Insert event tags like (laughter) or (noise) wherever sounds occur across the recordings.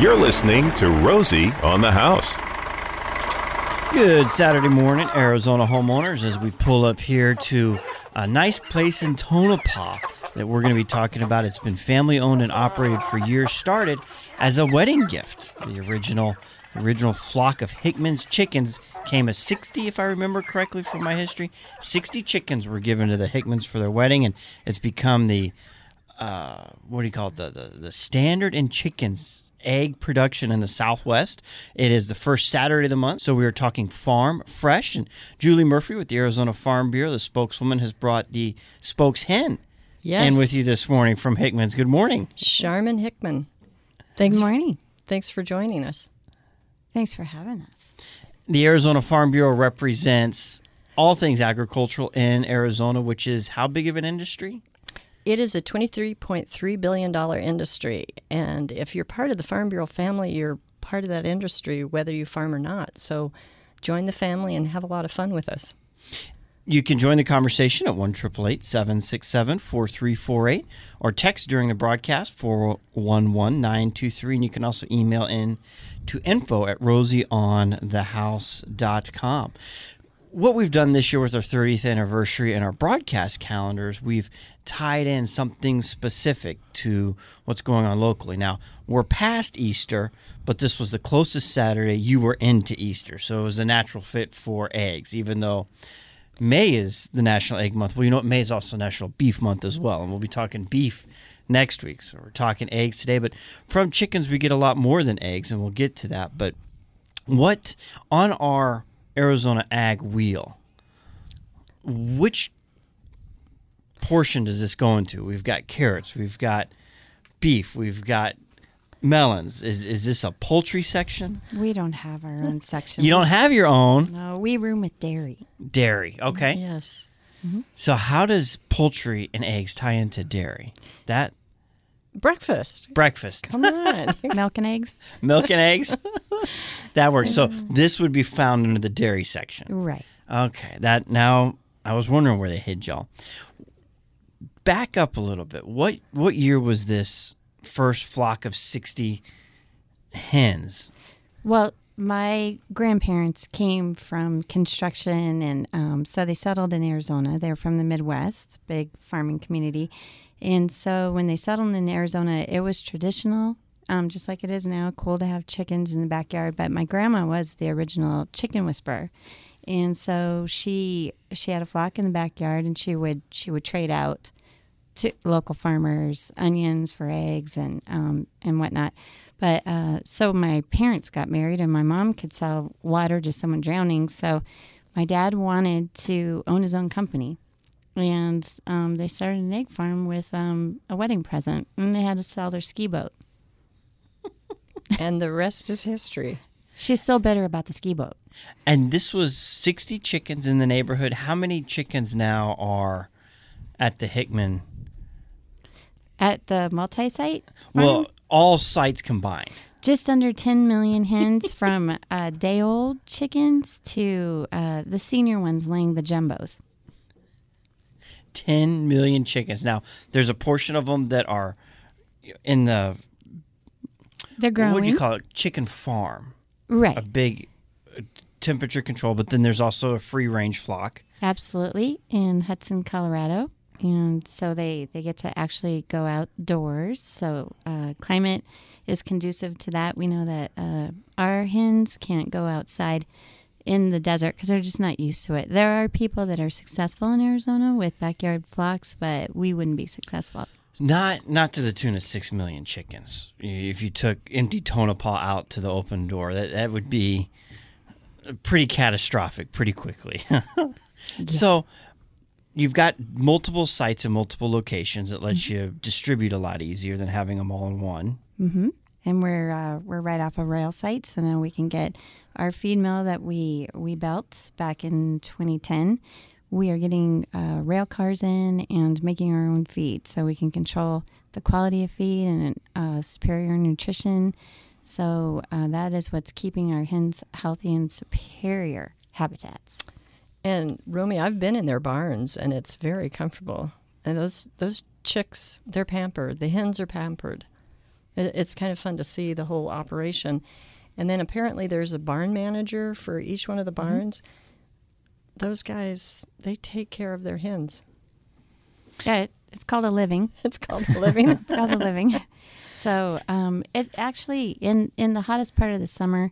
You're listening to Rosie on the House. Good Saturday morning, Arizona homeowners, as we pull up here to a nice place in Tonopah that we're going to be talking about. It's been family owned and operated for years, started as a wedding gift. The original original flock of Hickman's chickens came as 60, if I remember correctly from my history. 60 chickens were given to the Hickmans for their wedding, and it's become the, uh, what do you call it, the, the, the standard in chickens egg production in the Southwest. It is the first Saturday of the month, so we are talking farm fresh. And Julie Murphy with the Arizona Farm Bureau, the spokeswoman, has brought the spokes hen Yes. in with you this morning from Hickman's. Good morning. Sharman Hickman. Thanks. Good morning. Thanks for joining us. Thanks for having us. The Arizona Farm Bureau represents all things agricultural in Arizona, which is how big of an industry? It is a $23.3 billion industry. And if you're part of the Farm Bureau family, you're part of that industry, whether you farm or not. So join the family and have a lot of fun with us. You can join the conversation at 1 767 4348 or text during the broadcast 411 923. And you can also email in to info at rosieonthehouse.com. What we've done this year with our 30th anniversary and our broadcast calendars, we've tied in something specific to what's going on locally. Now, we're past Easter, but this was the closest Saturday you were into Easter. So it was a natural fit for eggs, even though May is the National Egg Month. Well, you know what? May is also National Beef Month as well, and we'll be talking beef next week. So we're talking eggs today, but from chickens we get a lot more than eggs, and we'll get to that. But what on our Arizona Ag wheel? Which portion does this go into? We've got carrots, we've got beef, we've got melons. Is is this a poultry section? We don't have our own section. You don't have your own No, we room with dairy. dairy. Okay. Yes. Mm-hmm. So how does poultry and eggs tie into dairy? That Breakfast. breakfast, Come on. (laughs) Milk and eggs? milk and eggs. (laughs) (laughs) that works. So this would be found under the dairy section. Right. Okay. That now I was wondering where they hid y'all. Back up a little bit. What what year was this first flock of 60 hens? Well, my grandparents came from construction, and um, so they settled in Arizona. They're from the Midwest, big farming community. And so when they settled in Arizona, it was traditional, um, just like it is now, cool to have chickens in the backyard. But my grandma was the original chicken whisperer. And so she she had a flock in the backyard, and she would she would trade out to local farmers onions for eggs and um, and whatnot. But uh, so my parents got married, and my mom could sell water to someone drowning. So my dad wanted to own his own company, and um, they started an egg farm with um, a wedding present, and they had to sell their ski boat. And the rest is history. She's still bitter about the ski boat. And this was 60 chickens in the neighborhood. How many chickens now are at the Hickman? At the multi-site, Well, all sites combined. just under 10 million hens (laughs) from uh, day-old chickens to uh, the senior ones laying the jumbos. 10 million chickens. Now, there's a portion of them that are in the They're growing. what do you call it? Chicken farm. Right. A big uh, temperature control, but then there's also a free range flock. Absolutely, in Hudson, Colorado. And so they, they get to actually go outdoors. So uh, climate is conducive to that. We know that uh, our hens can't go outside in the desert because they're just not used to it. There are people that are successful in Arizona with backyard flocks, but we wouldn't be successful. Not not to the tune of 6 million chickens. If you took empty Tonopah out to the open door, that that would be pretty catastrophic pretty quickly. (laughs) So you've got multiple sites and multiple locations that lets you distribute a lot easier than having them all in one. Mm-hmm. And we're uh, we're right off a rail site, so now we can get our feed mill that we we built back in 2010. We are getting uh, rail cars in and making our own feed, so we can control the quality of feed and uh, superior nutrition. So uh, that is what's keeping our hens healthy and superior habitats. And Romey, I've been in their barns and it's very comfortable. And those those chicks, they're pampered. The hens are pampered. It, it's kind of fun to see the whole operation. And then apparently there's a barn manager for each one of the Mm-hmm. Barns. Those guys, they take care of their hens. Yeah, it, it's called a living. (laughs) It's called a living. (laughs) It's called a living. So um, it actually in in the hottest part of the summer,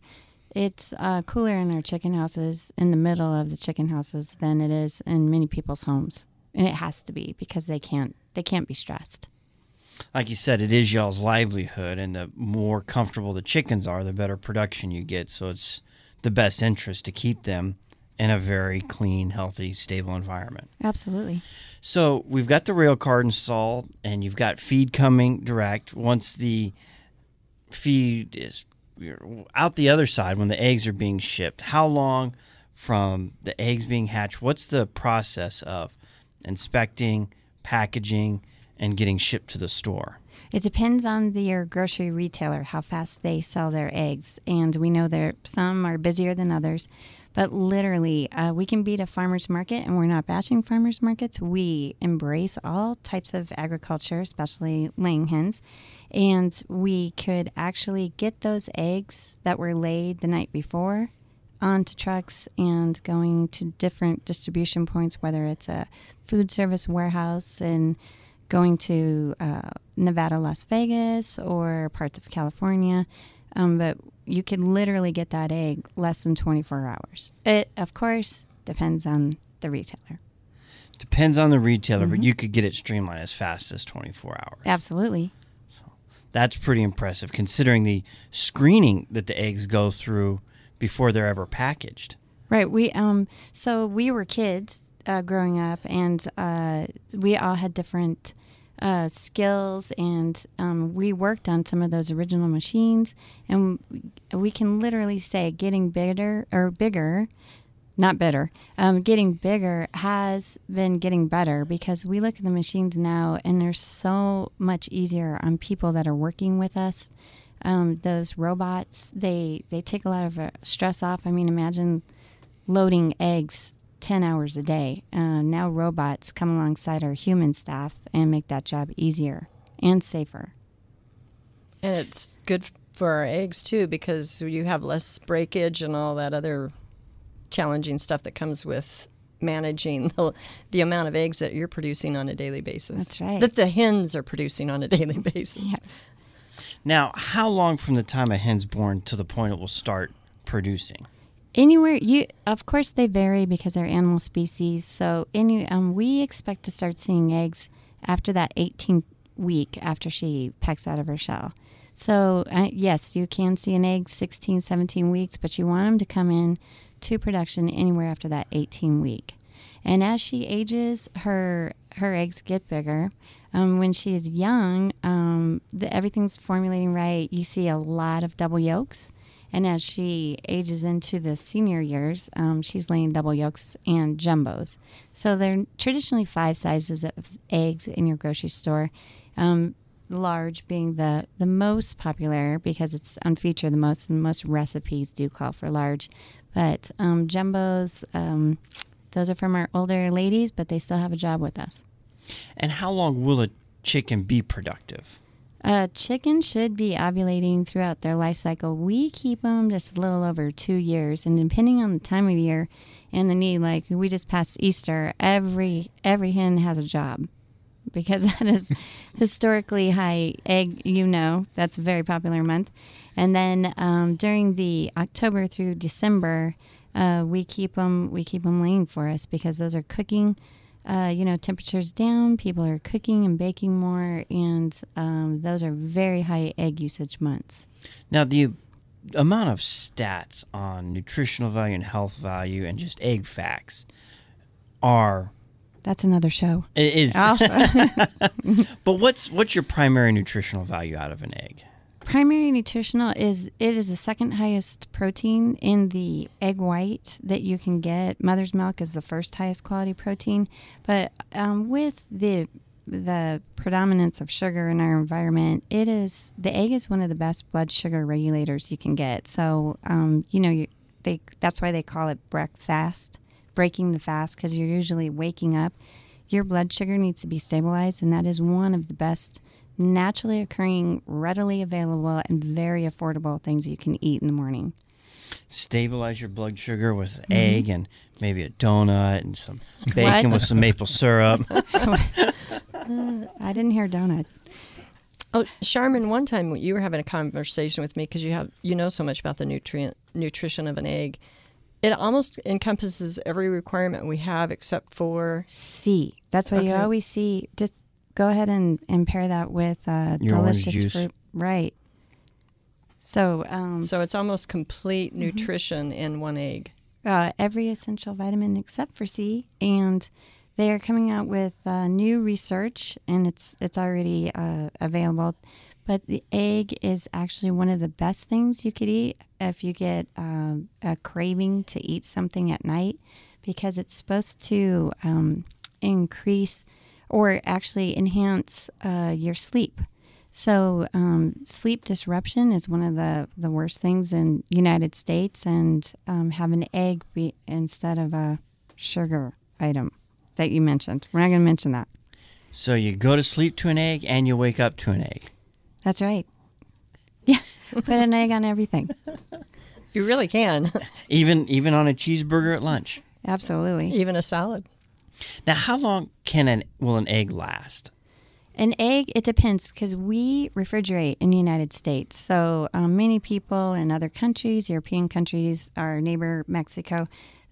it's uh, cooler in our chicken houses in the middle of the chicken houses than it is in many people's homes, and it has to be because they can't they can't be stressed. Like you said, it is y'all's livelihood, and the more comfortable the chickens are, the better production you get. So it's the best interest to keep them in a very clean, healthy, stable environment. Absolutely. So we've got the rail card installed, and you've got feed coming direct. Once the feed is out the other side, when the eggs are being shipped, how long from the eggs being hatched? What's the process of inspecting, packaging, and getting shipped to the store? It depends on your grocery retailer how fast they sell their eggs, and we know there some are busier than others. But literally, uh, we can beat a farmer's market, and we're not bashing farmers markets. We embrace all types of agriculture, especially laying hens, and we could actually get those eggs that were laid the night before onto trucks and going to different distribution points, whether it's a food service warehouse and going to uh, Nevada, Las Vegas, or parts of California. Um, but you could literally get that egg less than 24 hours. It, of course, depends on the retailer. Depends on the retailer, but you could get it streamlined as fast as 24 hours. Absolutely. So That's pretty impressive considering the screening that the eggs go through before they're ever packaged. Right. We um. So we were kids uh, growing up, and uh, we all had different uh, skills, and um, we worked on some of those original machines, and we can literally say getting bigger or bigger. Not better. Um, getting bigger has been getting better because we look at the machines now and they're so much easier on people that are working with us. Um, those robots, they they take a lot of uh, stress off. I mean, imagine loading eggs 10 hours a day. Uh, now robots come alongside our human staff and make that job easier and safer. and it's good for our eggs too because you have less breakage and all that other challenging stuff that comes with managing (laughs) the, the amount of eggs that you're producing on a daily basis. That's right. That the hens are producing on a daily (laughs) basis. Yes. Now, how long from the time a hen's born to the point it will start producing? Anywhere you, of course, they vary because they're animal species. So, any, um, we expect to start seeing eggs after that 18th week after she pecks out of her shell. So, uh, yes, you can see an egg 16, 17 weeks, but you want them to come in to production anywhere after that 18 week. And as she ages, her her eggs get bigger. Um, when she is young, um, the, everything's formulating right. You see a lot of double yolks. And as she ages into the senior years, um, she's laying double yolks and jumbos. So they're traditionally five sizes of eggs in your grocery store. Um, large being the, the most popular because it's on feature the most, and most recipes do call for large. But um, jumbos, um, those are from our older ladies, but they still have a job with us. And how long will a chicken be productive? Uh, chicken should be ovulating throughout their life cycle. We keep them just a little over two years, and depending on the time of year and the need, like we just passed Easter, every every hen has a job because (laughs) that is historically high egg. You know, that's a very popular month. And then um, during the October through December, uh, we keep them we keep them laying for us because those are cooking uh, you know, temperatures down, people are cooking and baking more, and um, those are very high egg usage months. Now, the amount of stats on nutritional value and health value and just egg facts are That's another show. it is Also, (laughs) but what's what's your primary nutritional value out of an egg? Primary nutritional is it is the second highest protein in the egg white that you can get. Mother's milk is the first highest quality protein, but um, with the the predominance of sugar in our environment, it is the egg is one of the best blood sugar regulators you can get. So, um, you know, you, they that's why they call it breakfast, breaking the fast, because you're usually waking up. Your blood sugar needs to be stabilized, and that is one of the best naturally occurring, readily available, and very affordable things you can eat in the morning. Stabilize your blood sugar with an egg and maybe a donut and some bacon with some maple syrup. (laughs) Uh, I didn't hear donut. Oh, Sharman, one time you were having a conversation with me because you have you know so much about the nutrient nutrition of an egg. It almost encompasses every requirement we have except for C. That's why you always see. Just go ahead and, and pair that with uh, Your delicious juice. fruit. Right. So, um, so it's almost complete Mm-hmm. nutrition in one egg. uh, every essential vitamin except for C, and they are coming out with uh, new research, and it's it's already uh, available. But the egg is actually one of the best things you could eat if you get um a craving to eat something at night, because it's supposed to um, increase or actually enhance uh, your sleep. So um, sleep disruption is one of the, the worst things in United States, and um, have an egg be, instead of a sugar item that you mentioned. We're not going to mention that. So you go to sleep to an egg and you wake up to an egg. That's right. (laughs) Yeah, put an egg on everything. You really can, (laughs) Even even on a cheeseburger at lunch. Absolutely. even a salad. Now, how long can an will an egg last? An egg, it depends because we refrigerate in the United States. So um, many people in other countries, European countries, our neighbor Mexico,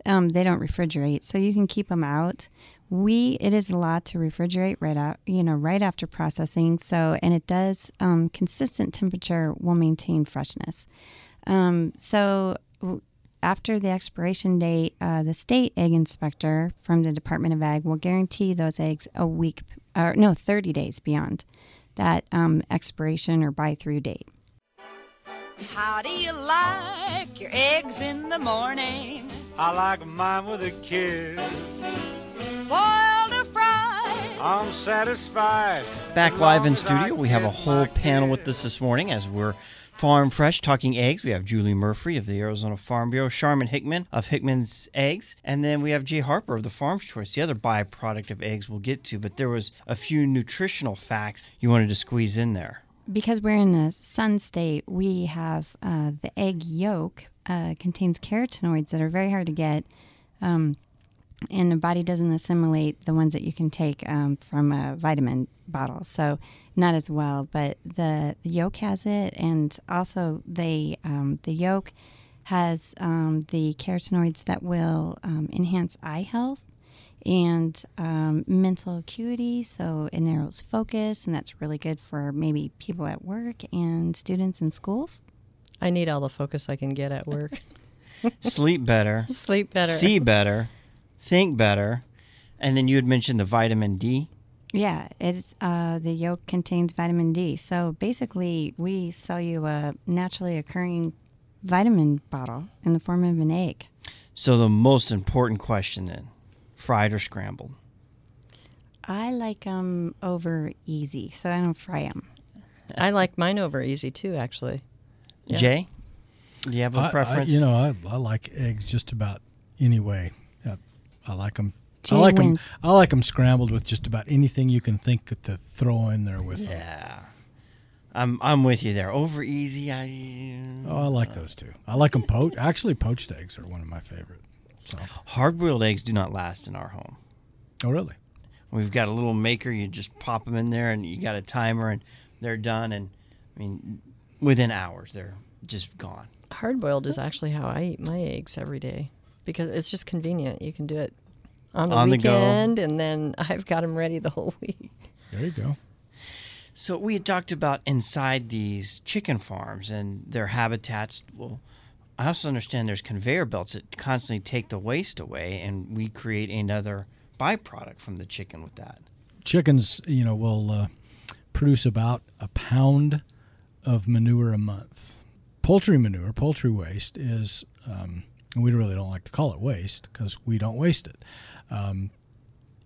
um, they don't refrigerate. So you can keep them out. We, it is a lot to refrigerate right out, you know, right after processing. So, and it does um, consistent temperature will maintain freshness. Um, so after the expiration date, uh, the state egg inspector from the Department of Ag will guarantee those eggs a week, or no, 30 days beyond that um, expiration or buy through date. How do you like your eggs in the morning? I like mine with a kiss. Boiled or fried? I'm satisfied. Back live in As long as I studio, we have a whole my panel with us this morning as we're Farm Fresh talking eggs. We have Julie Murphy of the Arizona Farm Bureau, Sharman Hickman of Hickman's Eggs, and then we have Jay Harper of the Farm's Choice, the other byproduct of eggs we'll get to. But there was a few nutritional facts you wanted to squeeze in there. Because we're in a sun state, we have uh, the egg yolk uh, contains carotenoids that are very hard to get. Um, and the body doesn't assimilate the ones that you can take um, from a vitamin bottle, so not as well. But the, the yolk has it, and also they um, the yolk has um, the carotenoids that will um, enhance eye health and um, mental acuity. So it narrows focus, and that's really good for maybe people at work and students in schools. I need all the focus I can get at work. (laughs) Sleep better, (laughs) Sleep better. see better, think better, and then you had mentioned the vitamin D. Yeah, it's uh, the yolk contains vitamin D. So basically, we sell you a naturally occurring vitamin bottle in the form of an egg. So the most important question then, fried or scrambled? I like them over easy, so I don't fry them. I like mine over easy too, actually. Yeah. Jay, do you have a I- I- preference? you know, I, I like eggs just about any way. I, I like them. Jay I like them. I like them scrambled with just about anything you can think to throw in there with them. Yeah. I'm I'm with you there. Over easy, I Oh, I like those too. I like them poached. Actually, poached eggs are one of my favorite. So, hard boiled eggs do not last in our home. oh really? We've got a little maker. You just pop them in there, and you got a timer, and they're done. And I mean, within hours, they're just gone. Hard boiled is actually how I eat my eggs every day because it's just convenient. You can do it on the On the weekend, and then I've got them ready the whole (laughs) week. There you go. So we had talked about inside these chicken farms and their habitats. Well, I also understand there's conveyor belts that constantly take the waste away, and we create another byproduct from the chicken with that. Chickens, you know, will uh, produce about a pound of manure a month. Poultry manure, poultry waste is, um, and we really don't like to call it waste because we don't waste it, um,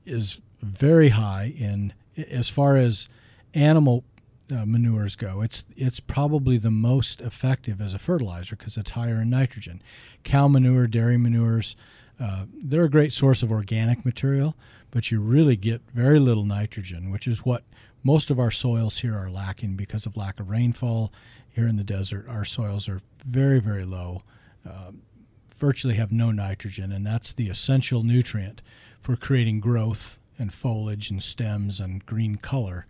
is very high in as far as animal uh, manures go. It's it's probably the most effective as a fertilizer because it's higher in nitrogen. Cow manure, dairy manures, Uh, they're a great source of organic material, but you really get very little nitrogen, which is what most of our soils here are lacking because of lack of rainfall. Here in the desert, our soils are very, very low, uh, virtually have no nitrogen, and that's the essential nutrient for creating growth and foliage and stems and green color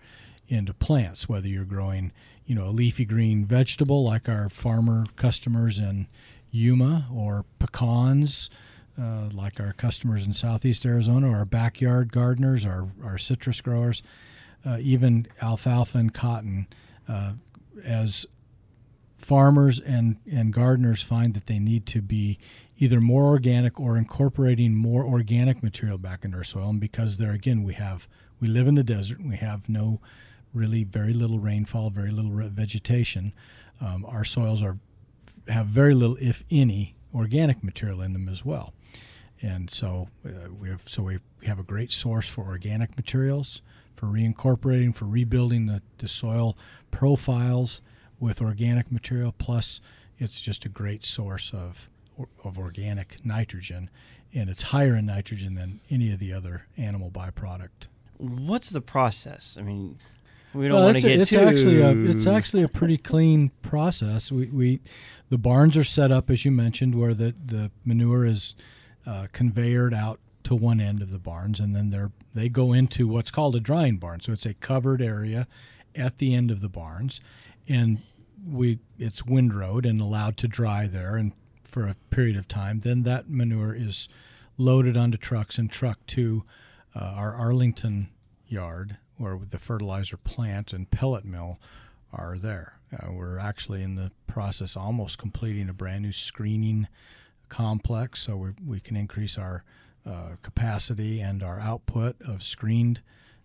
into plants, whether you're growing, you know, a leafy green vegetable like our farmer customers in Yuma or pecans uh, like our customers in southeast Arizona, or our backyard gardeners, our, our citrus growers, uh, even alfalfa and cotton, uh, as farmers and, and gardeners find that they need to be either more organic or incorporating more organic material back into our soil. And because there again we have we live in the desert, we have no really very little rainfall, very little vegetation. Um, our soils are have very little, if any, organic material in them as well. And so uh, we have so we have a great source for organic materials, for reincorporating, for rebuilding the, the soil profiles with organic material. Plus, it's just a great source of of organic nitrogen, and it's higher in nitrogen than any of the other animal byproduct. What's the process? I mean, we don't well, want to get it's too. actually a, it's actually a pretty clean process. We, we the barns are set up as you mentioned, where the the manure is uh, conveyored out to one end of the barns, and then they're they go into what's called a drying barn. So it's a covered area at the end of the barns, and we it's windrowed and allowed to dry there and for a period of time. Then that manure is loaded onto trucks and trucked to uh, our Arlington yard, where the fertilizer plant and pellet mill are there. Uh, we're actually in the process almost completing a brand new screening complex, so we, we can increase our uh, capacity and our output of screened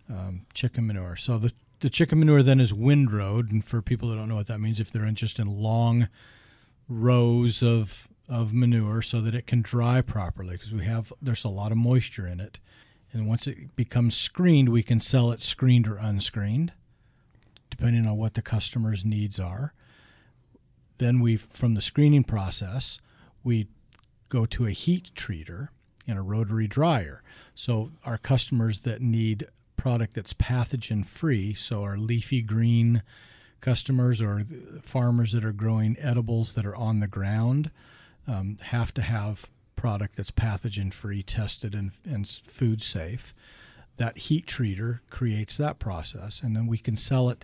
um, chicken manure. So the the chicken manure then is windrowed, and for people that don't know what that means, if they're in just in long rows of of manure, so that it can dry properly, because we have there's a lot of moisture in it, and once it becomes screened, we can sell it screened or unscreened, depending on what the customer's needs are. Then we, from the screening process, we go to a heat treater and a rotary dryer. So our customers that need product that's pathogen free, so our leafy green customers or farmers that are growing edibles that are on the ground um, have to have product that's pathogen free, tested, and, and food safe. That heat treater creates that process, and then we can sell it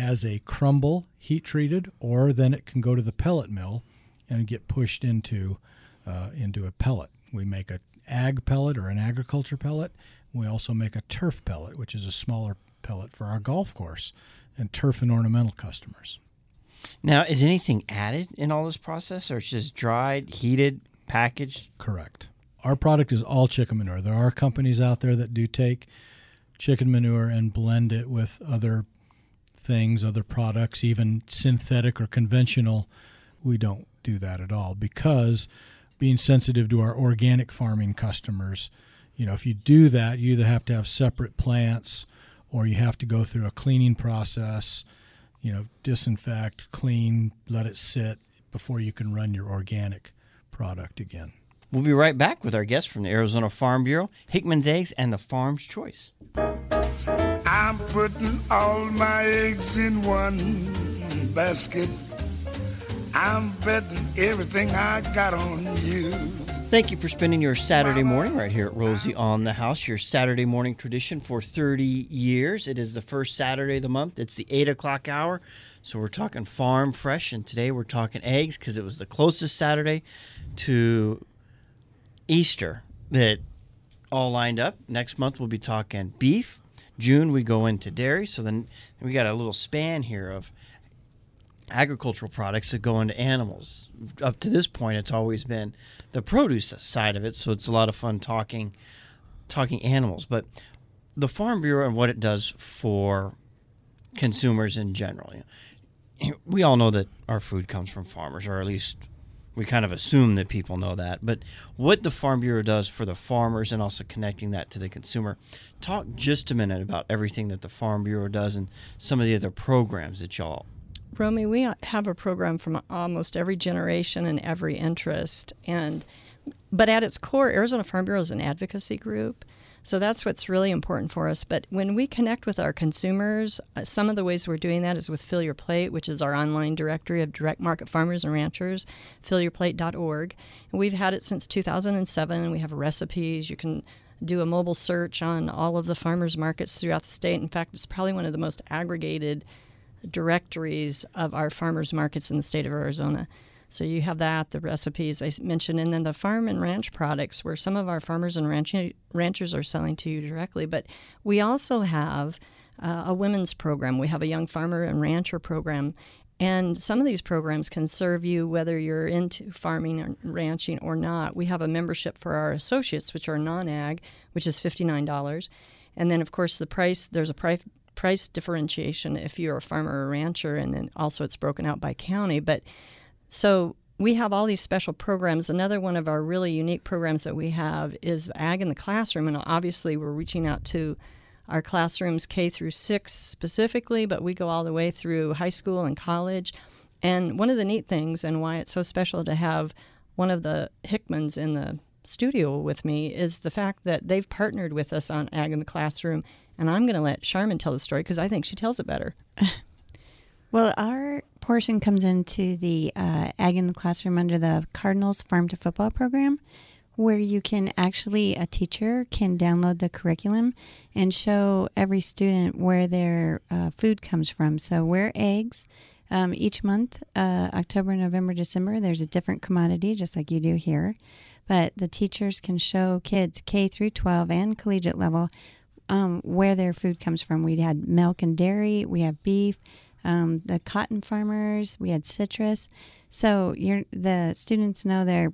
as a crumble heat treated, or then it can go to the pellet mill and get pushed into uh, into a pellet. We make a ag pellet or an agriculture pellet, we also make a turf pellet, which is a smaller pellet for our golf course and turf and ornamental customers. Now, is anything added in all this process, or it's just dried, heated, packaged? Correct. Our product is all chicken manure. There are companies out there that do take chicken manure and blend it with other things, other products, even synthetic or conventional. We don't do that at all because being sensitive to our organic farming customers, you know, if you do that, you either have to have separate plants or you have to go through a cleaning process, you know, disinfect, clean, let it sit before you can run your organic product again. We'll be right back with our guest from the Arizona Farm Bureau, Hickman's Eggs and the Farm's Choice. I'm putting all my eggs in one basket. I'm betting everything I got on you. Thank you for spending your Saturday morning right here at Rosie on the House, your Saturday morning tradition for 30 years. It is the first Saturday of the month. It's the 8 o'clock hour. So we're talking farm fresh, and today we're talking eggs because it was the closest Saturday to Easter that all lined up. Next month we'll be talking beef. June we go into dairy. So then we got a little span here of agricultural products that go into animals. Up to this point, it's always been the produce side of it, so it's a lot of fun talking talking animals. But the Farm Bureau and what it does for consumers in general. We all know that our food comes from farmers, or at least we kind of assume that people know that. But what the Farm Bureau does for the farmers and also connecting that to the consumer. Talk just a minute about everything that the Farm Bureau does and some of the other programs that y'all Romey, we have a program from almost every generation and every interest. And but at its core, Arizona Farm Bureau is an advocacy group. So that's what's really important for us. But when we connect with our consumers, uh, some of the ways we're doing that is with Fill Your Plate, which is our online directory of direct market farmers and ranchers, fillyourplate.org. And we've had it since 2007, and we have recipes. You can do a mobile search on all of the farmers markets throughout the state. In fact, it's probably one of the most aggregated directories of our farmers markets in the state of Arizona. So you have that, the recipes I mentioned, and then the farm and ranch products, where some of our farmers and ranch- ranchers are selling to you directly. But we also have uh, a women's program. We have a young farmer and rancher program. And some of these programs can serve you whether you're into farming and ranching or not. We have a membership for our associates, which are non ag, which is $59. And then, of course, the price, there's a price price differentiation if you're a farmer or rancher, and then also it's broken out by county. But so we have all these special programs. Another one of our really unique programs that we have is Ag in the Classroom, and obviously we're reaching out to our classrooms K through six specifically, but we go all the way through high school and college. And one of the neat things, and why it's so special to have one of the Hickmans in the studio with me, is the fact that they've partnered with us on Ag in the Classroom and I'm going to let Sharman tell the story because I think she tells it better. (laughs) well, our portion comes into the uh, Ag in the Classroom under the Cardinals Farm to Football program, where you can actually, a teacher can download the curriculum and show every student where their uh, food comes from. So, where eggs. Um, each month, uh, October, November, December, there's a different commodity, just like you do here. But the teachers can show kids K through 12 and collegiate level um, where their food comes from. We had milk and dairy, we have beef, um, the cotton farmers, we had citrus. So the students know they're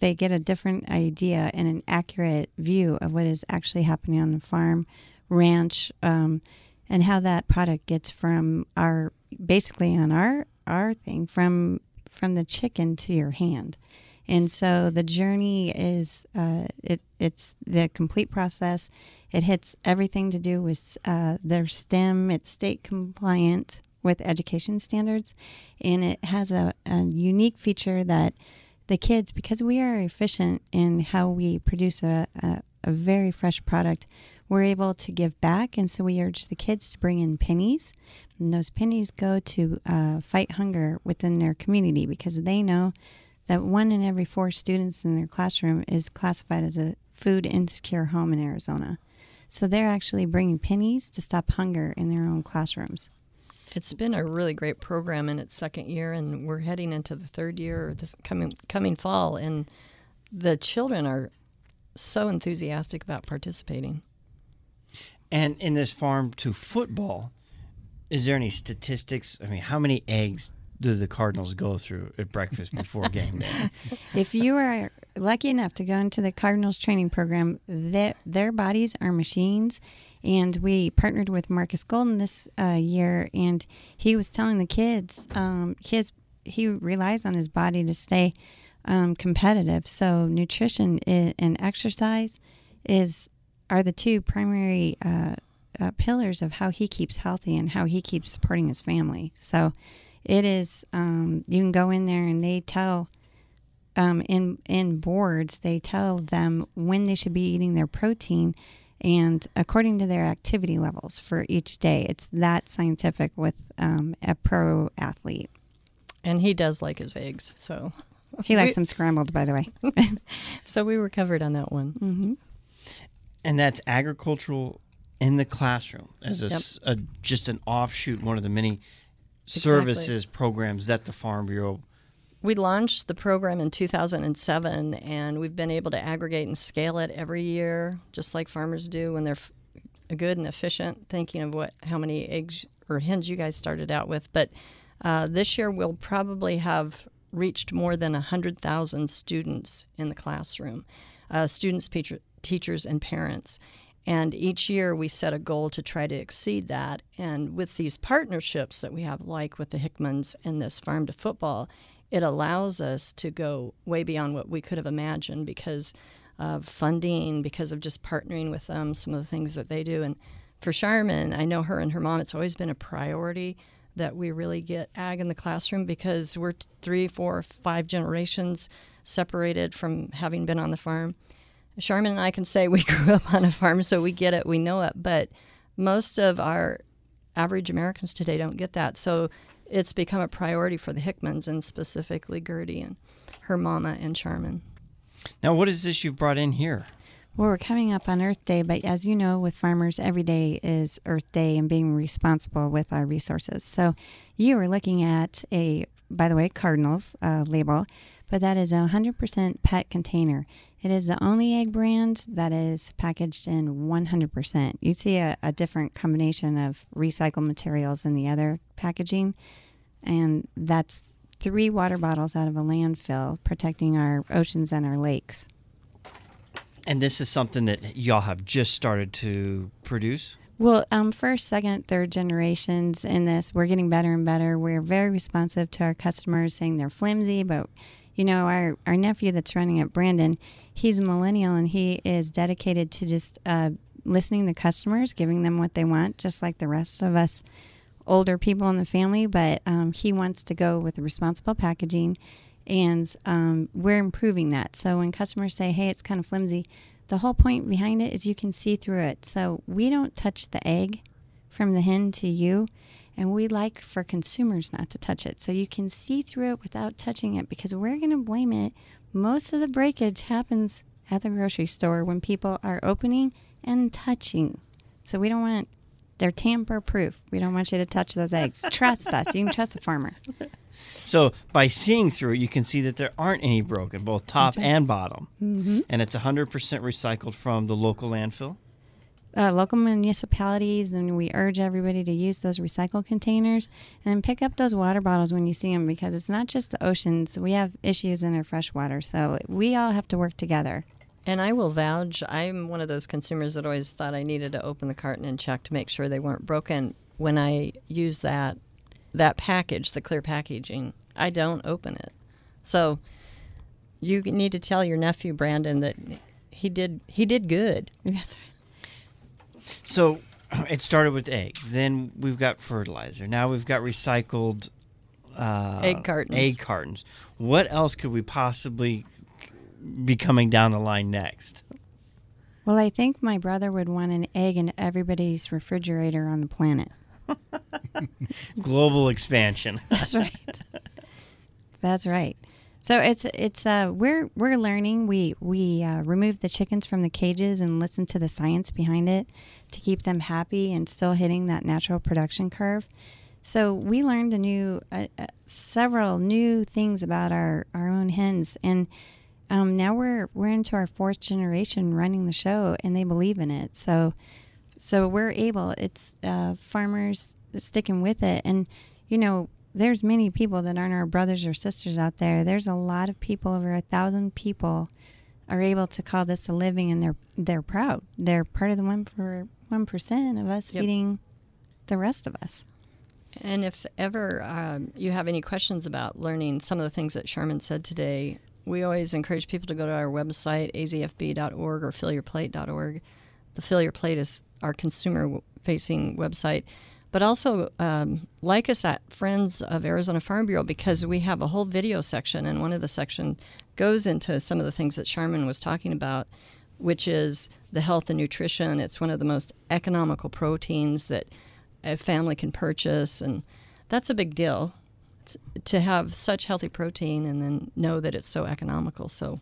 they get a different idea and an accurate view of what is actually happening on the farm, ranch, um, and how that product gets from our basically on our our thing from from the chicken to your hand. And so the journey is uh, it, it's the complete process. It hits everything to do with uh, their STEM. It's state compliant with education standards, and it has a, a unique feature that the kids, because we are efficient in how we produce a, a, a very fresh product, we're able to give back. And so we urge the kids to bring in pennies. And those pennies go to uh, fight hunger within their community because they know that one in every four students in their classroom is classified as a food insecure home in Arizona. So they're actually bringing pennies to stop hunger in their own classrooms. It's been a really great program in its second year, and we're heading into the third year this coming coming fall, and the children are so enthusiastic about participating. And in this farm to football, is there any statistics? I mean, how many eggs do the Cardinals go through at breakfast before game day? (laughs) if you are lucky enough to go into the Cardinals training program, their, their bodies are machines. And we partnered with Markus Golden this uh, year, and he was telling the kids um, his he relies on his body to stay um, competitive. So nutrition and exercise is are the two primary uh, uh, pillars of how he keeps healthy and how he keeps supporting his family. So it is um, you can go in there and they tell um, in in boards they tell them when they should be eating their protein and according to their activity levels for each day. It's that scientific with um, a pro athlete. And he does like his eggs so. He likes them scrambled by the way. (laughs) So we were covered on that one. Mm-hmm. and that's agricultural in the classroom as a, yep. a, just an offshoot one of the many services exactly. programs that the Farm Bureau. We launched the program in 2007, and we've been able to aggregate and scale it every year, just like farmers do when they're f- good and efficient. Thinking of what how many eggs or hens you guys started out with, but uh, this year we'll probably have reached more than 100,000 students in the classroom, uh, students, teachers, and parents. And each year we set a goal to try to exceed that. And with these partnerships that we have, like with the Hickmans and this Farm to Football, it allows us to go way beyond what we could have imagined because of funding, because of just partnering with them, some of the things that they do. And for Sharman, I know her and her mom, it's always been a priority that we really get ag in the classroom because we're three, four, five generations separated from having been on the farm. Sharman and I can say (laughs) we grew up on a farm, so we get it, we know it, but most of our average Americans today don't get that. So it's become a priority for the Hickmans and specifically Gertie and her mama and Sharman. Now, what is this you've brought in here? Well, we're coming up on Earth Day, but as you know, with farmers, every day is Earth Day and being responsible with our resources. So you are looking at a, by the way, Cardinals uh, label, but that is a 100% PET container. It is the only egg brand that is packaged in 100%. You see a, a different combination of recycled materials in the other packaging, and that's three water bottles out of a landfill protecting our oceans and our lakes. And this is something that y'all have just started to produce? Well, um, first, second, third generations in this, we're getting better and better. We're very responsive to our customers saying they're flimsy, but you know, our, our nephew that's running it, Brandon, he's a millennial and he is dedicated to just uh, listening to customers, giving them what they want, just like the rest of us older people in the family. But um, he wants to go with responsible packaging, and um, we're improving that. So when customers say, hey, it's kind of flimsy, the whole point behind it is you can see through it. So we don't touch the egg from the hen to you. And we like for consumers not to touch it. So you can see through it without touching it because we're going to blame it. Most of the breakage happens at the grocery store when people are opening and touching. So we don't want, they're tamper proof. We don't want you to touch those eggs. (laughs) trust us. You can trust a farmer. So by seeing through it, you can see that there aren't any broken, both top right. and bottom. Mm-hmm. And it's 100% recycled from the local landfill. Uh, local municipalities, and we urge everybody to use those recycle containers and pick up those water bottles when you see them because it's not just the oceans. We have issues in our fresh water, so we all have to work together. And I will vouch, I'm one of those consumers that always thought I needed to open the carton and check to make sure they weren't broken. When I use that that package, the clear packaging, I don't open it. So you need to tell your nephew Brandon that he did he did good. That's right. So (clears throat) it started with egg. Then we've got fertilizer. Now we've got recycled uh, Egg cartons. Egg cartons. What else could we possibly be coming down the line next? Well, I think my brother would want an egg in everybody's refrigerator on the planet. (laughs) Global expansion. That's right. (laughs) That's right. So it's it's uh we're we're learning. We we uh, removed the chickens from the cages and listen to the science behind it to keep them happy and still hitting that natural production curve. So we learned a new uh, uh, several new things about our our own hens and. Um, now we're we're into our fourth generation running the show, and they believe in it. So, so we're able. It's uh, farmers sticking with it, and you know, there's many people that aren't our brothers or sisters out there. There's a lot of people, over a thousand people, are able to call this a living, and they're they're proud. They're part of the one for one percent of us Yep. feeding the rest of us. And if ever um, you have any questions about learning some of the things that Sharman said today, we always encourage people to go to our website, azfb.org or fillyourplate.org. The Fill Your Plate is our consumer facing website. But also um, like us at Friends of Arizona Farm Bureau because we have a whole video section, and one of the section goes into some of the things that Sharman was talking about, which is the health and nutrition. It's one of the most economical proteins that a family can purchase, and that's a big deal to have such healthy protein and then know that it's so economical. So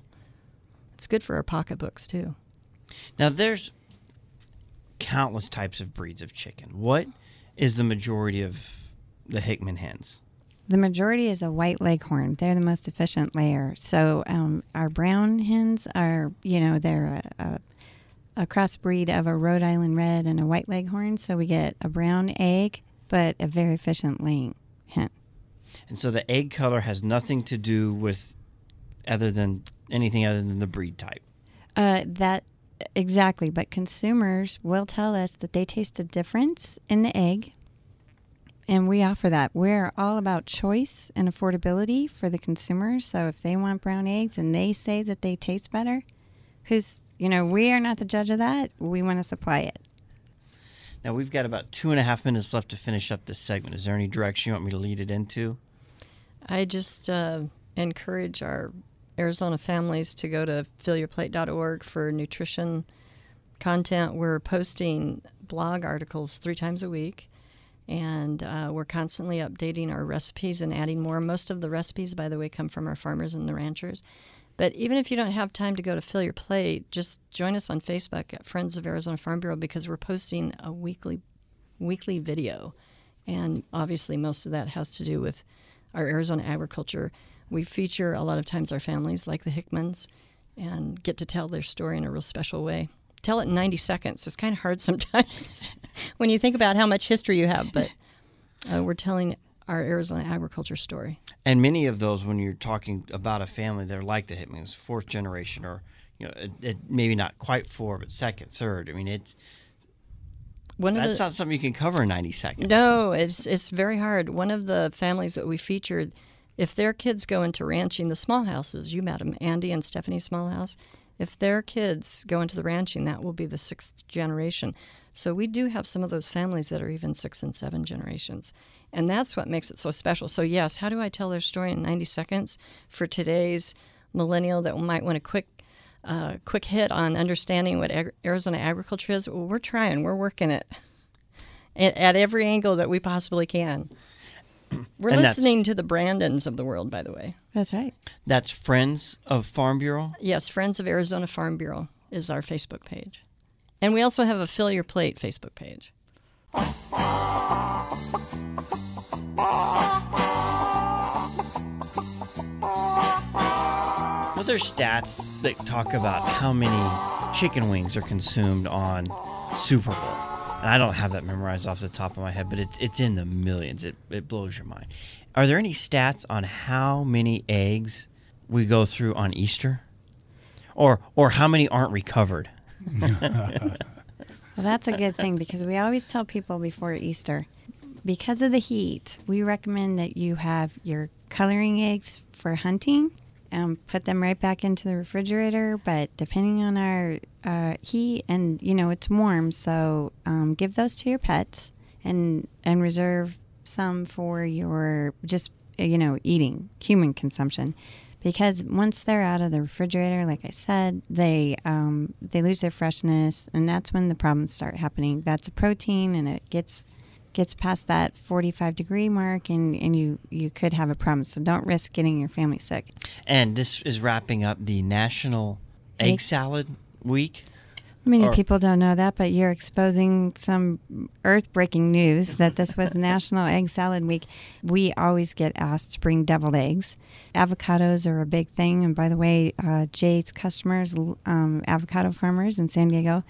it's good for our pocketbooks too. Now there's countless types of breeds of chicken. What is the majority of the Hickman hens? The majority is a white leghorn. They're the most efficient layer. So um, our brown hens are, you know, they're a, a, a crossbreed of a Rhode Island red and a white leghorn. So we get a brown egg, but a very efficient laying hen. And so the egg color has nothing to do with other than anything other than the breed type. Uh, that exactly, but consumers will tell us that they taste a difference in the egg, and we offer that. We're all about choice and affordability for the consumer. So if they want brown eggs and they say that they taste better, who's you know we are not the judge of that. We want to supply it. Now we've got about two and a half minutes left to finish up this segment. Is there any direction you want me to lead it into? I just uh, encourage our Arizona families to go to fillyourplate.org for nutrition content. We're posting blog articles three times a week, and uh, we're constantly updating our recipes and adding more. Most of the recipes, by the way, come from our farmers and the ranchers. But even if you don't have time to go to Fill Your Plate, just join us on Facebook at Friends of Arizona Farm Bureau because we're posting a weekly weekly video. And obviously most of that has to do with our Arizona agriculture. We feature a lot of times our families like the Hickmans and get to tell their story in a real special way. Tell it in 90 seconds. It's kind of hard (laughs) sometimes when you think about how much history you have, but uh, we're telling our Arizona agriculture story. And many of those, when you're talking about a family, they're like the Hickmans, fourth generation, or you know, it, it, maybe not quite four, but second, third. I mean, it's One of that's the, not something you can cover in 90 seconds. No, it's it's very hard. One of the families that we featured, if their kids go into ranching, the Smallhouses, you met them, Andy and Stephanie Smallhouse. If their kids go into the ranching, that will be the sixth generation. So we do have some of those families that are even six and seven generations. And that's what makes it so special. So, yes, how do I tell their story in 90 seconds for today's millennial that might want a quick uh, quick hit on understanding what ag- Arizona agriculture is? Well, we're trying, we're working it at, at every angle that we possibly can. (clears throat) We're And listening to the Brandons of the world, by the way. That's right. That's Friends of Farm Bureau. Yes, Friends of Arizona Farm Bureau is our Facebook page. And we also have a Fill Your Plate Facebook page. Well, there's stats that talk about how many chicken wings are consumed on Super Bowl. And I don't have that memorized off the top of my head, but it's it's in the millions. It it blows your mind. Are there any stats on how many eggs we go through on Easter? Or or how many aren't recovered? (laughs) Well, that's a good thing because we always tell people before Easter, because of the heat, we recommend that you have your coloring eggs for hunting and put them right back into the refrigerator. But depending on our uh, heat, and you know, it's warm, so um, give those to your pets and and reserve some for your just you know eating human consumption because once they're out of the refrigerator, like I said, they um, they lose their freshness, and that's when the problems start happening. That's a protein, and it gets gets past that 45 degree mark, and, and you you could have a problem. So don't risk getting your family sick. And this is wrapping up the National Egg Egg- Salad Week. Many Or- people don't know that, but you're exposing some earth breaking news that this was (laughs) National Egg Salad Week. We always get asked to bring deviled eggs. Avocados are a big thing. And by the way, uh, Jay's customers, um, avocado farmers in San Diego,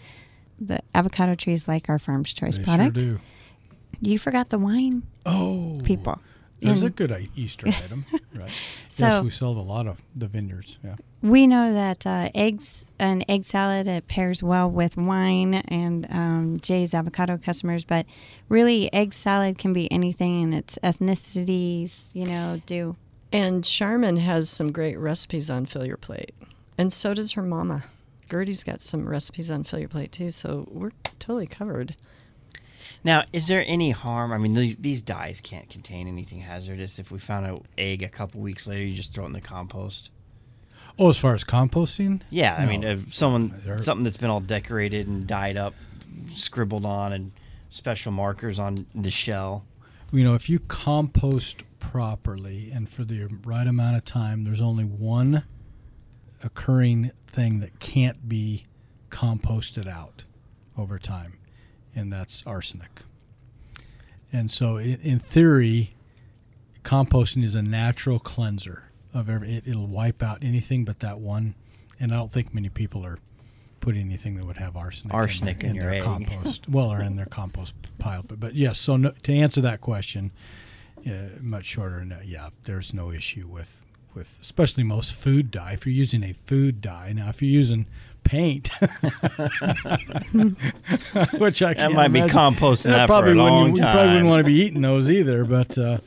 the avocado trees like our Farm's Choice They product. sure do. You forgot the wine Oh, people. There's a good Easter (laughs) item, right? (laughs) So- yes, we sell a lot of the vineyards. Yeah. We know that uh, eggs, an egg salad, it pairs well with wine and um, Jay's avocado customers. But really, egg salad can be anything, and its ethnicities, you know, do. And Sharman has some great recipes on Fill Your Plate. And so does her mama. Gertie's got some recipes on Fill Your Plate too, so we're totally covered. Now, is there any harm? I mean, these, these dyes can't contain anything hazardous. If we found an egg a couple weeks later, you just throw it in the compost. Oh, as far as composting, Yeah, I mean, if someone something that's been all decorated and dyed up, scribbled on, and special markers on the shell. you know, if you compost properly and for the right amount of time, there's only one occurring thing that can't be composted out over time, and that's arsenic. And so, in, in theory, composting is a natural cleanser of every. It, it'll wipe out anything but that one. And I don't think many people are putting anything that would have arsenic, Arsenic in, in their, your their compost. well, or in their compost pile. But but yes. So no, to answer that question, uh, much shorter. No, yeah, there's no issue with with especially most food dye. If you're using a food dye now, if you're using paint, (laughs) which I That can't might be imagine- composting that, for probably a wouldn't- you probably wouldn't want to be eating those either. But uh,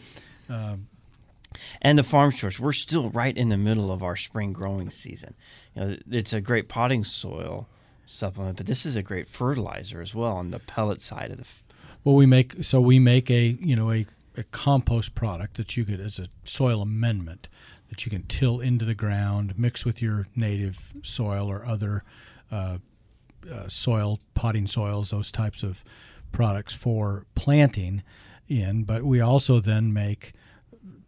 and the farm stores. We're still right in the middle of our spring growing season. You know, it's a great potting soil supplement, but this is a great fertilizer as well on the pellet side of the. F- Well, we make so we make a you know a, a compost product that you could as a soil amendment that you can till into the ground, mix with your native soil or other uh, uh, soil potting soils, those types of products for planting in. But we also then make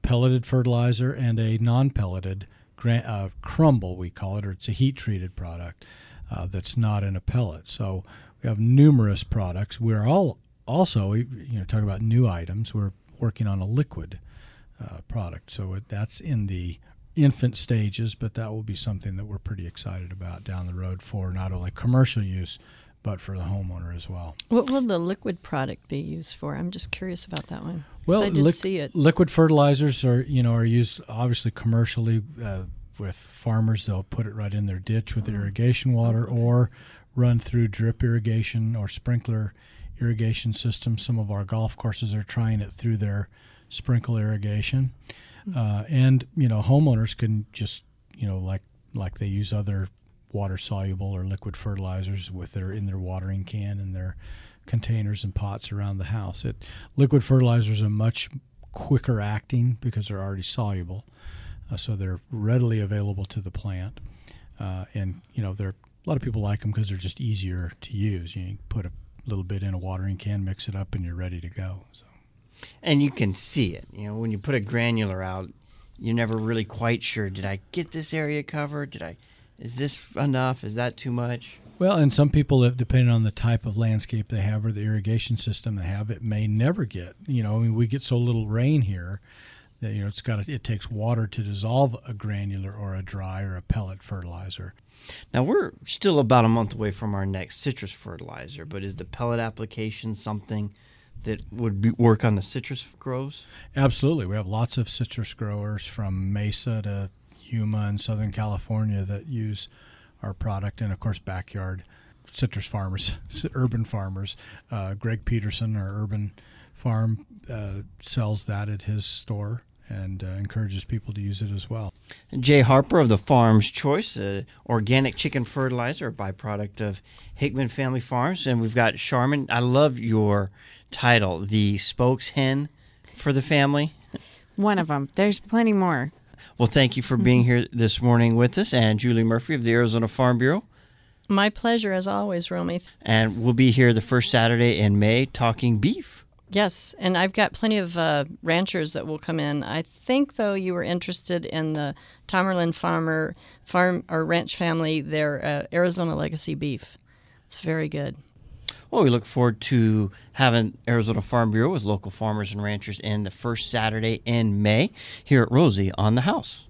pelleted fertilizer and a non-pelleted gra- uh, crumble, we call it, or it's a heat-treated product uh, that's not in a pellet. So we have numerous products. We're all also, you know, talking about new items. We're working on a liquid uh, product, so it, that's in the infant stages, but that will be something that we're pretty excited about down the road for not only commercial use, but for the homeowner as well. What will the liquid product be used for? I'm just curious about that one. Well, I did liq- see it. liquid fertilizers are you know are used obviously commercially uh, with farmers. They'll put it right in their ditch with irrigation water, or run through drip irrigation or sprinkler irrigation systems. Some of our golf courses are trying it through their sprinkle irrigation, uh, and you know homeowners can just you know like like they use other water soluble or liquid fertilizers with their in their watering can and their containers and pots around the house. It liquid fertilizers are much quicker acting because they're already soluble, uh, so they're readily available to the plant, uh, and you know they're a lot of people like them because they're just easier to use. You, know, you put a little bit in a watering can, mix it up, and you're ready to go. So. And you can see it. You know, when you put a granular out, you're never really quite sure. Did I get this area covered? Did I? Is this enough? Is that too much? Well, and some people, depending on the type of landscape they have or the irrigation system they have, it may never get. You know, I mean, we get so little rain here that you know it's got it takes water to dissolve a granular or a dry or a pellet fertilizer. Now we're still about a month away from our next citrus fertilizer, but is the pellet application something that would be, work on the citrus groves? Absolutely, we have lots of citrus growers from Mesa to Yuma and Southern California that use our product, and of course, backyard citrus farmers, (laughs) urban farmers. Uh, Greg Peterson, our urban farm, uh, sells that at his store and uh, encourages people to use it as well. Jay Harper of the Farm's Choice, uh, organic chicken fertilizer, a byproduct of Hickman Family Farms, and we've got Sharman. I love your title, the spokes hen for the family. One of them. There's plenty more. Well, thank you for being here this morning with us, and Julie Murphy of the Arizona Farm Bureau. My pleasure, as always, Romey. And we'll be here the first Saturday in May talking beef. Yes, and I've got plenty of uh, ranchers that will come in. I think, though, you were interested in the Tomerlin Farmer Farm or Ranch family, their uh, Arizona Legacy beef. It's very good. Well, we look forward to having Arizona Farm Bureau with local farmers and ranchers in the first Saturday in May here at Rosie on the House.